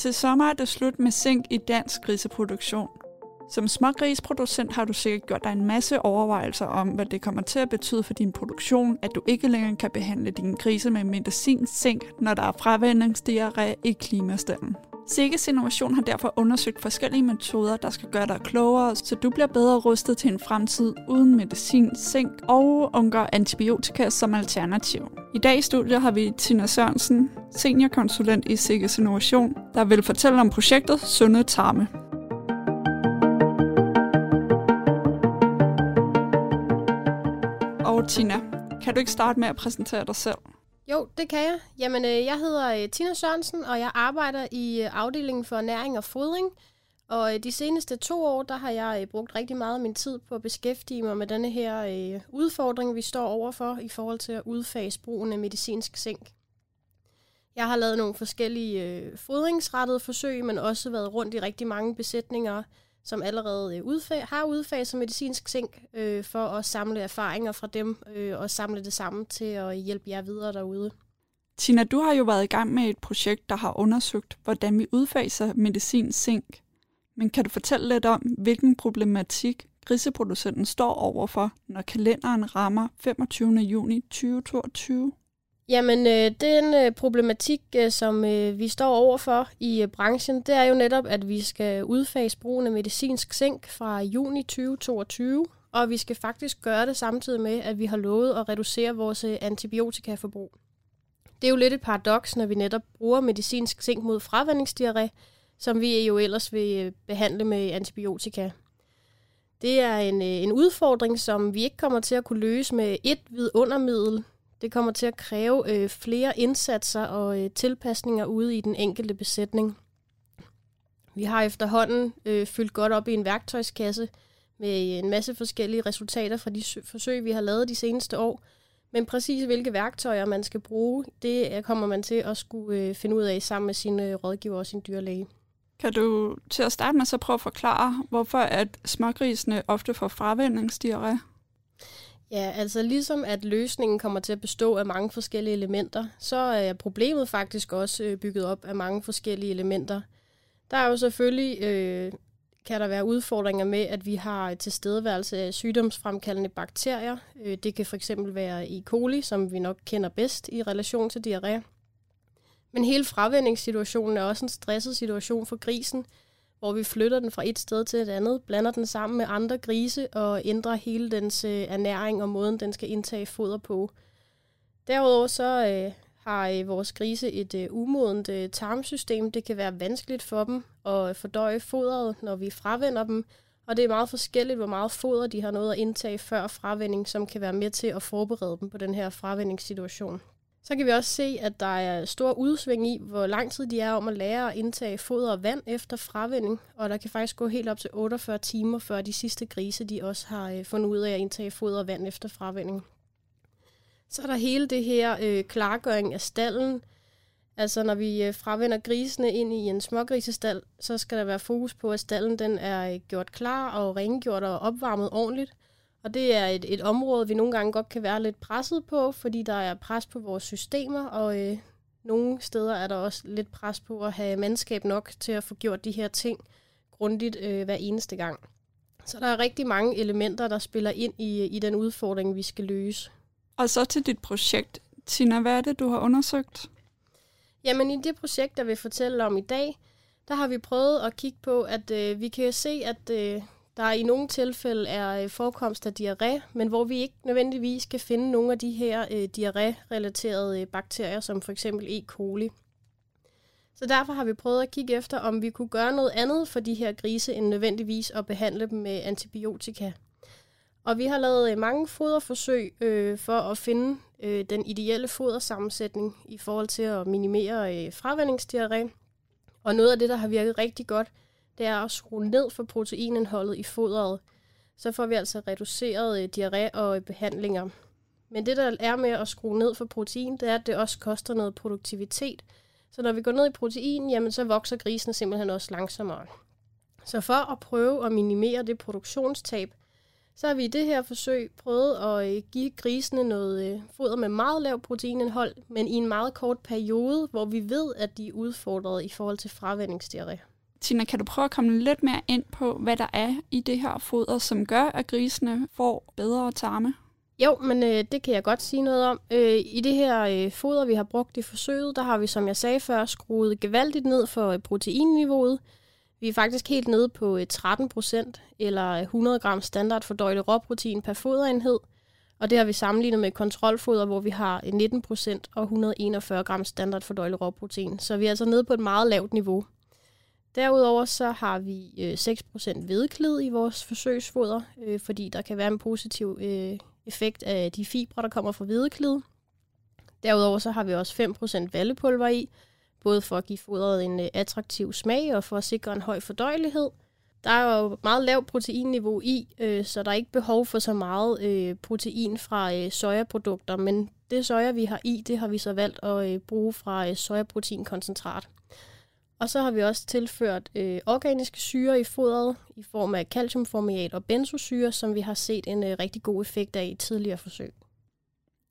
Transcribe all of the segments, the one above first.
Til sommer er det slut med zink i dansk griseproduktion. Som smågrisproducent har du sikkert gjort dig en masse overvejelser om, hvad det kommer til at betyde for din produktion, at du ikke længere kan behandle dine grise med medicin zink, når der er fravændingsdiarré i klimastallen. Sikkes Innovation har derfor undersøgt forskellige metoder, der skal gøre dig klogere, så du bliver bedre rustet til en fremtid uden medicin, zink og undgår antibiotika som alternativ. I dag i studiet har vi Tina Sørensen, seniorkonsulent i Sikkes Innovation, der vil fortælle om projektet Sunde Tarme. Og Tina, kan du ikke starte med at præsentere dig selv? Jo, det kan jeg. Jamen, øh, jeg hedder øh, Tina Sørensen, og jeg arbejder i øh, afdelingen for næring og fodring. Og øh, de seneste to år, der har jeg øh, brugt rigtig meget af min tid på at beskæftige mig med denne her øh, udfordring, vi står overfor i forhold til at udfase brugen af medicinsk zink. Jeg har lavet nogle forskellige øh, fodringsrettede forsøg, men også været rundt i rigtig mange besætninger, som allerede øh, udfag, har udfaset medicinsk zink, øh, for at samle erfaringer fra dem øh, og samle det sammen til at hjælpe jer videre derude. Tina, du har jo været i gang med et projekt, der har undersøgt, hvordan vi udfaser medicinsk zink. Men kan du fortælle lidt om, hvilken problematik griseproducenten står overfor, når kalenderen rammer 25. juni 2022? Jamen, øh, den øh, problematik, øh, som øh, vi står overfor i øh, branchen, det er jo netop, at vi skal udfase brugen af medicinsk zink fra juni 2022, og vi skal faktisk gøre det samtidig med, at vi har lovet at reducere vores øh, antibiotikaforbrug. Det er jo lidt et paradoks, når vi netop bruger medicinsk zink mod fravandingsdiarré, som vi jo ellers vil øh, behandle med antibiotika. Det er en, øh, en udfordring, som vi ikke kommer til at kunne løse med et vidundermiddel, det kommer til at kræve øh, flere indsatser og øh, tilpasninger ude i den enkelte besætning. Vi har efterhånden øh, fyldt godt op i en værktøjskasse med en masse forskellige resultater fra de forsøg, vi har lavet de seneste år. Men præcis hvilke værktøjer man skal bruge, det øh, kommer man til at skulle øh, finde ud af sammen med sin øh, rådgiver og sin dyrlæge. Kan du til at starte med så prøve at forklare, hvorfor at smågrisene ofte får fravændingsdiarré? Ja, altså ligesom at løsningen kommer til at bestå af mange forskellige elementer, så er problemet faktisk også øh, bygget op af mange forskellige elementer. Der er jo selvfølgelig, øh, kan der være udfordringer med, at vi har tilstedeværelse af sygdomsfremkaldende bakterier. Øh, det kan for eksempel være E. coli, som vi nok kender bedst i relation til diarré. Men hele fravændingssituationen er også en stresset situation for grisen, hvor vi flytter den fra et sted til et andet, blander den sammen med andre grise og ændrer hele dens øh, ernæring og måden, den skal indtage foder på. Derudover så øh, har øh, vores grise et øh, umodent øh, tarmsystem. Det kan være vanskeligt for dem at fordøje fodret, når vi fravender dem, og det er meget forskelligt, hvor meget foder de har noget at indtage før fravending, som kan være med til at forberede dem på den her fravændingssituation. Så kan vi også se, at der er stor udsving i, hvor lang tid de er om at lære at indtage foder og vand efter fravending, og der kan faktisk gå helt op til 48 timer, før de sidste grise de også har øh, fundet ud af at indtage foder og vand efter fravending. Så er der hele det her øh, klargøring af stallen. Altså når vi øh, fravender grisene ind i en smågrisestal, så skal der være fokus på, at stallen den er øh, gjort klar og rengjort og opvarmet ordentligt. Og det er et, et område, vi nogle gange godt kan være lidt presset på, fordi der er pres på vores systemer, og øh, nogle steder er der også lidt pres på at have mandskab nok til at få gjort de her ting grundigt øh, hver eneste gang. Så der er rigtig mange elementer, der spiller ind i, i den udfordring, vi skal løse. Og så til dit projekt. Tina, hvad er det, du har undersøgt? Jamen i det projekt, der vil fortælle om i dag, der har vi prøvet at kigge på, at øh, vi kan se, at øh, der i nogle tilfælde er øh, forekomst af diarré, men hvor vi ikke nødvendigvis kan finde nogle af de her øh, diarré-relaterede øh, bakterier, som for eksempel E. coli. Så derfor har vi prøvet at kigge efter, om vi kunne gøre noget andet for de her grise, end nødvendigvis at behandle dem med antibiotika. Og vi har lavet øh, mange foderforsøg øh, for at finde øh, den ideelle fodersammensætning i forhold til at minimere øh, fravændingsdiarré. Og noget af det, der har virket rigtig godt, det er at skrue ned for proteinindholdet i fodret. Så får vi altså reduceret øh, diarré og øh, behandlinger. Men det, der er med at skrue ned for protein, det er, at det også koster noget produktivitet. Så når vi går ned i protein, jamen, så vokser grisen simpelthen også langsommere. Så for at prøve at minimere det produktionstab, så har vi i det her forsøg prøvet at øh, give grisene noget øh, foder med meget lav proteinindhold, men i en meget kort periode, hvor vi ved, at de er udfordret i forhold til fravændingsdiarré. Tina, kan du prøve at komme lidt mere ind på, hvad der er i det her foder, som gør, at grisene får bedre tarme? Jo, men øh, det kan jeg godt sige noget om. Øh, I det her øh, foder, vi har brugt i forsøget, der har vi, som jeg sagde før, skruet gevaldigt ned for øh, proteinniveauet. Vi er faktisk helt nede på øh, 13 procent, eller øh, 100 gram standard fordøjelig råprotein per foderenhed. Og det har vi sammenlignet med kontrolfoder, hvor vi har øh, 19 procent og 141 gram standard fordøjelig råprotein. Så vi er altså nede på et meget lavt niveau. Derudover så har vi øh, 6% vedklid i vores forsøgsfoder, øh, fordi der kan være en positiv øh, effekt af de fibre, der kommer fra hvedeklid. Derudover så har vi også 5% vallepulver i, både for at give fodret en øh, attraktiv smag og for at sikre en høj fordøjelighed. Der er jo meget lavt proteinniveau i, øh, så der er ikke behov for så meget øh, protein fra sojaprodukter, men det soja, vi har i, det har vi så valgt at bruge fra sojaproteinkoncentrat. Og så har vi også tilført øh, organiske syre i fodret i form af calciumformiat og benzosyre, som vi har set en øh, rigtig god effekt af i tidligere forsøg.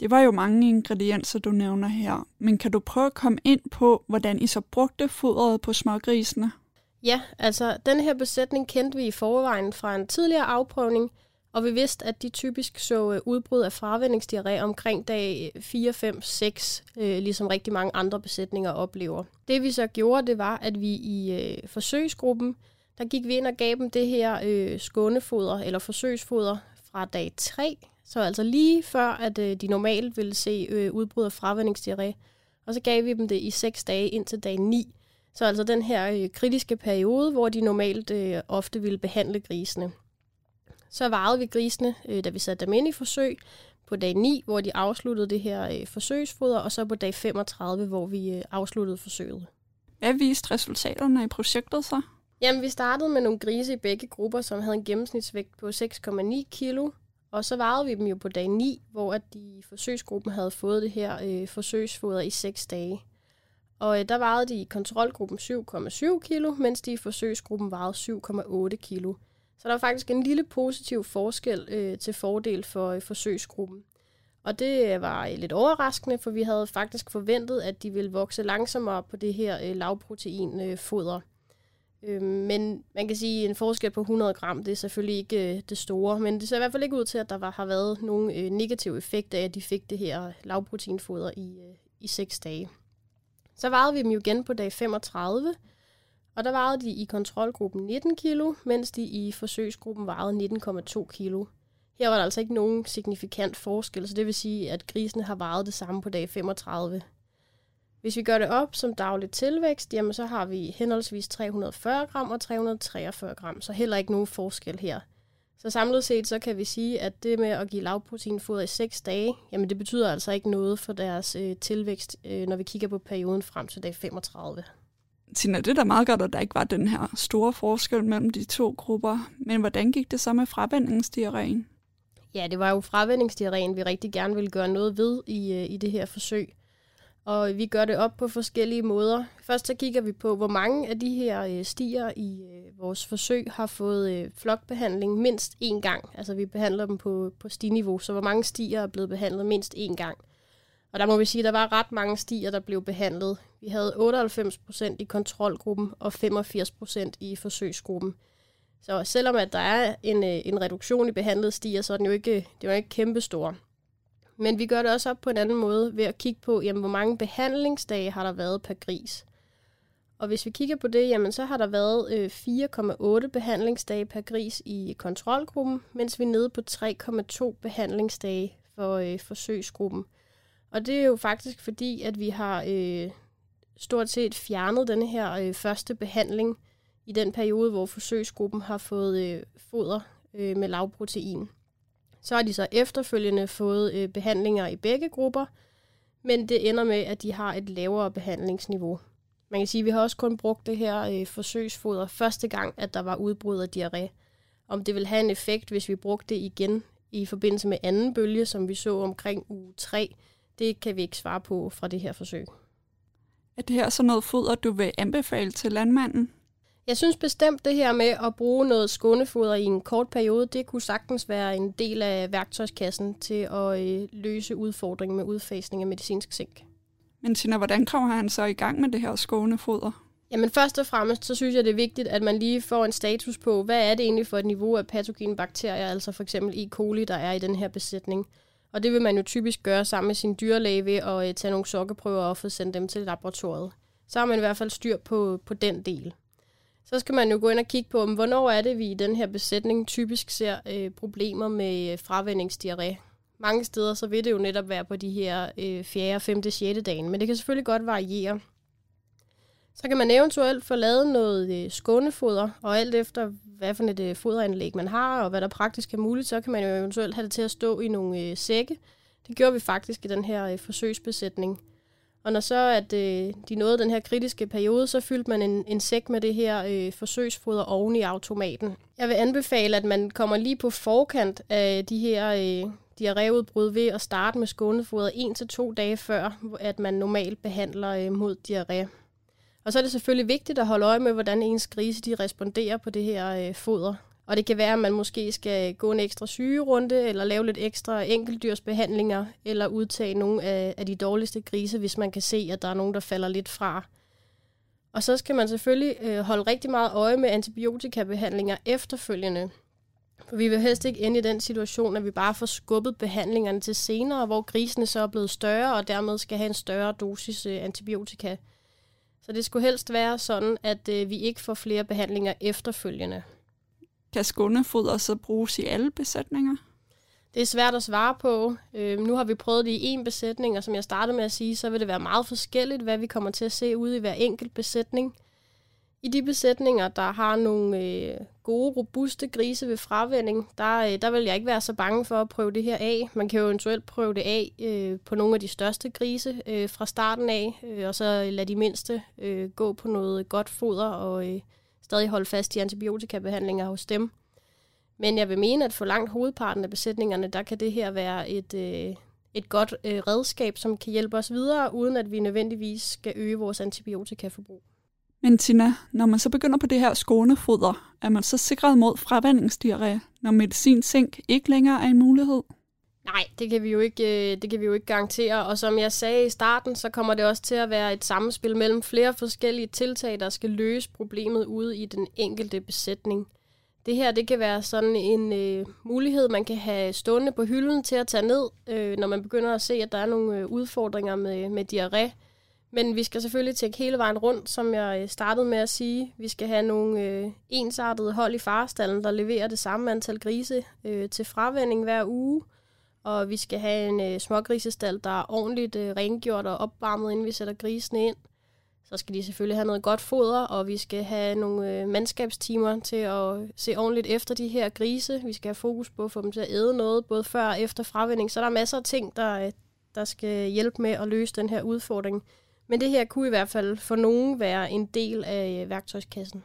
Det var jo mange ingredienser, du nævner her, men kan du prøve at komme ind på, hvordan I så brugte fodret på smågrisene? Ja, altså den her besætning kendte vi i forvejen fra en tidligere afprøvning, og vi vidste, at de typisk så øh, udbrud af fravændingsdiarré omkring dag 4, 5, 6, øh, ligesom rigtig mange andre besætninger oplever. Det vi så gjorde, det var, at vi i øh, forsøgsgruppen, der gik vi ind og gav dem det her øh, skånefoder, eller forsøgsfoder, fra dag 3, så altså lige før, at øh, de normalt ville se øh, udbrud af fravændingsdiarré. Og så gav vi dem det i 6 dage indtil dag 9. Så altså den her øh, kritiske periode, hvor de normalt øh, ofte ville behandle grisene. Så varede vi grisene, øh, da vi satte dem ind i forsøg, på dag 9, hvor de afsluttede det her øh, forsøgsfoder, og så på dag 35, hvor vi øh, afsluttede forsøget. Hvad viste resultaterne i projektet så? Jamen, vi startede med nogle grise i begge grupper, som havde en gennemsnitsvægt på 6,9 kilo, og så varede vi dem jo på dag 9, hvor at de i forsøgsgruppen havde fået det her øh, forsøgsfoder i 6 dage. Og øh, der varede de i kontrolgruppen 7,7 kilo, mens de i forsøgsgruppen varede 7,8 kilo. Så der var faktisk en lille positiv forskel øh, til fordel for øh, forsøgsgruppen. Og det øh, var øh, lidt overraskende, for vi havde faktisk forventet, at de ville vokse langsommere på det her øh, lavprotein øh, foder. Øh, men man kan sige, at en forskel på 100 gram, det er selvfølgelig ikke øh, det store, men det ser i hvert fald ikke ud til, at der var, har været nogen øh, negativ effekt af, at de fik det her lavproteinfoder i, øh, i 6 dage. Så varede vi dem jo igen på dag 35, og der vejede de i kontrolgruppen 19 kilo, mens de i forsøgsgruppen vejede 19,2 kilo. Her var der altså ikke nogen signifikant forskel, så det vil sige, at grisene har vejet det samme på dag 35. Hvis vi gør det op som daglig tilvækst, jamen så har vi henholdsvis 340 gram og 343 gram, så heller ikke nogen forskel her. Så samlet set så kan vi sige, at det med at give lavproteinfoder i 6 dage, jamen det betyder altså ikke noget for deres øh, tilvækst, øh, når vi kigger på perioden frem til dag 35. Tina, det er da meget godt, at der ikke var den her store forskel mellem de to grupper. Men hvordan gik det så med fravændingsdiarréen? Ja, det var jo fravændingsdiarréen, vi rigtig gerne ville gøre noget ved i, øh, i det her forsøg. Og vi gør det op på forskellige måder. Først så kigger vi på, hvor mange af de her øh, stier i øh, vores forsøg har fået flokbehandling mindst én gang. Altså vi behandler dem på, på stiniveau, så hvor mange stier er blevet behandlet mindst én gang. Og der må vi sige, at der var ret mange stier, der blev behandlet. Vi havde 98% i kontrolgruppen og 85% i forsøgsgruppen. Så selvom at der er en, øh, en reduktion i behandlede stier, så er den jo ikke, det var ikke kæmpestor. Men vi gør det også op på en anden måde ved at kigge på, jamen, hvor mange behandlingsdage har der været per gris. Og hvis vi kigger på det, jamen, så har der været øh, 4,8 behandlingsdage per gris i kontrolgruppen, mens vi er nede på 3,2 behandlingsdage for øh, forsøgsgruppen. Og det er jo faktisk fordi, at vi har øh, stort set fjernet den her øh, første behandling i den periode, hvor forsøgsgruppen har fået øh, foder øh, med lavprotein. Så har de så efterfølgende fået øh, behandlinger i begge grupper, men det ender med, at de har et lavere behandlingsniveau. Man kan sige, at vi har også kun brugt det her øh, forsøgsfoder første gang, at der var udbrud af diarré. Om det vil have en effekt, hvis vi brugte det igen i forbindelse med anden bølge, som vi så omkring uge 3, det kan vi ikke svare på fra det her forsøg. Er det her så noget foder, du vil anbefale til landmanden? Jeg synes bestemt, det her med at bruge noget skånefoder i en kort periode, det kunne sagtens være en del af værktøjskassen til at øh, løse udfordringen med udfasning af medicinsk zink. Men Tina, hvordan kommer han så i gang med det her skånefoder? Jamen først og fremmest, så synes jeg, det er vigtigt, at man lige får en status på, hvad er det egentlig for et niveau af patogene bakterier, altså for eksempel E. coli, der er i den her besætning. Og det vil man jo typisk gøre sammen med sin dyrlæge ved at øh, tage nogle sokkerprøver og få sendt dem til laboratoriet. Så har man i hvert fald styr på, på den del. Så skal man jo gå ind og kigge på, hvornår er det, vi i den her besætning typisk ser øh, problemer med øh, fravændingsdiarré. Mange steder så vil det jo netop være på de her øh, 4., 5., 6. dagen, men det kan selvfølgelig godt variere. Så kan man eventuelt få lavet noget øh, skånefoder, og alt efter hvad for et øh, foderanlæg man har, og hvad der praktisk er muligt, så kan man jo eventuelt have det til at stå i nogle øh, sække. Det gjorde vi faktisk i den her forsøgsbesætning. Og når så at øh, de nåede den her kritiske periode, så fyldte man en, en sæk med det her øh, forsøgsfoder oven i automaten. Jeg vil anbefale, at man kommer lige på forkant af de her øh, diarréudbrud ved at starte med skånefoder 1-2 dage før, at man normalt behandler øh, mod diarré. Og så er det selvfølgelig vigtigt at holde øje med, hvordan ens grise de responderer på det her øh, foder. Og det kan være, at man måske skal gå en ekstra sygerunde, eller lave lidt ekstra enkeltdyrsbehandlinger, eller udtage nogle af, af de dårligste grise, hvis man kan se, at der er nogen, der falder lidt fra. Og så skal man selvfølgelig øh, holde rigtig meget øje med antibiotikabehandlinger efterfølgende. For vi vil helst ikke ende i den situation, at vi bare får skubbet behandlingerne til senere, hvor grisene så er blevet større, og dermed skal have en større dosis øh, antibiotika. Så det skulle helst være sådan, at øh, vi ikke får flere behandlinger efterfølgende. Kan skånefoder så bruges i alle besætninger? Det er svært at svare på. Øh, nu har vi prøvet det i en besætning, og som jeg startede med at sige, så vil det være meget forskelligt, hvad vi kommer til at se ude i hver enkelt besætning. I de besætninger, der har nogle øh, gode, robuste grise ved fravænding, der, øh, der vil jeg ikke være så bange for at prøve det her af. Man kan jo eventuelt prøve det af øh, på nogle af de største grise øh, fra starten af, øh, og så lade de mindste øh, gå på noget godt foder og øh, stadig holde fast i antibiotikabehandlinger hos dem. Men jeg vil mene, at for langt hovedparten af besætningerne, der kan det her være et, øh, et godt øh, redskab, som kan hjælpe os videre, uden at vi nødvendigvis skal øge vores antibiotikaforbrug. Men Tina, når man så begynder på det her skånefoder, er man så sikret mod fravandingsdiarré, når medicinsænk ikke længere er en mulighed? Nej, det kan, vi jo ikke, øh, det kan vi jo ikke garantere. Og som jeg sagde i starten, så kommer det også til at være et samspil mellem flere forskellige tiltag, der skal løse problemet ude i den enkelte besætning. Det her det kan være sådan en øh, mulighed, man kan have stående på hylden til at tage ned, øh, når man begynder at se, at der er nogle øh, udfordringer med, med diarré men vi skal selvfølgelig tænke hele vejen rundt, som jeg øh, startede med at sige. Vi skal have nogle øh, ensartede hold i farestallen, der leverer det samme antal grise øh, til fravænding hver uge. Og vi skal have en øh, smågrisestal, der er ordentligt øh, rengjort og opvarmet, inden vi sætter grisene ind. Så skal de selvfølgelig have noget godt foder, og vi skal have nogle øh, mandskabstimer til at se ordentligt efter de her grise. Vi skal have fokus på at få dem til at æde noget, både før og efter fravænding. Så der er masser af ting, der, øh, der skal hjælpe med at løse den her udfordring. Men det her kunne i hvert fald for nogen være en del af øh, værktøjskassen.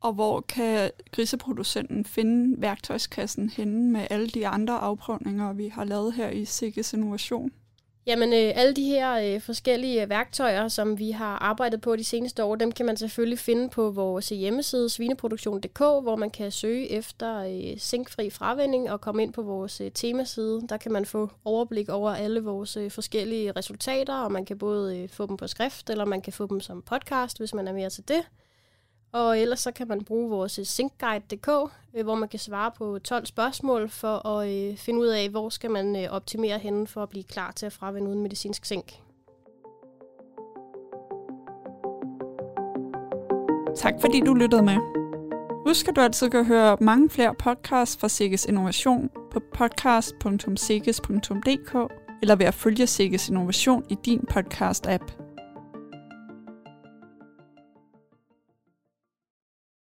Og hvor kan griseproducenten finde værktøjskassen henne med alle de andre afprøvninger, vi har lavet her i Sikkes Innovation? Jamen, øh, alle de her øh, forskellige øh, værktøjer, som vi har arbejdet på de seneste år, dem kan man selvfølgelig finde på vores øh, hjemmeside svineproduktion.dk, hvor man kan søge efter øh, zinkfri fravænding og komme ind på vores øh, temaside. Der kan man få overblik over alle vores øh, forskellige resultater, og man kan både øh, få dem på skrift, eller man kan få dem som podcast, hvis man er mere til det. Og ellers så kan man bruge vores øh, syncguide.dk, øh, hvor man kan svare på 12 spørgsmål for at øh, finde ud af, hvor skal man optimere henne for at blive klar til at fravende uden medicinsk zink. Tak fordi du lyttede med. Husk at du altid kan høre mange flere podcasts fra Sikkes Innovation på podcast.sikkes.dk eller ved at følge Sikkes Innovation i din podcast-app.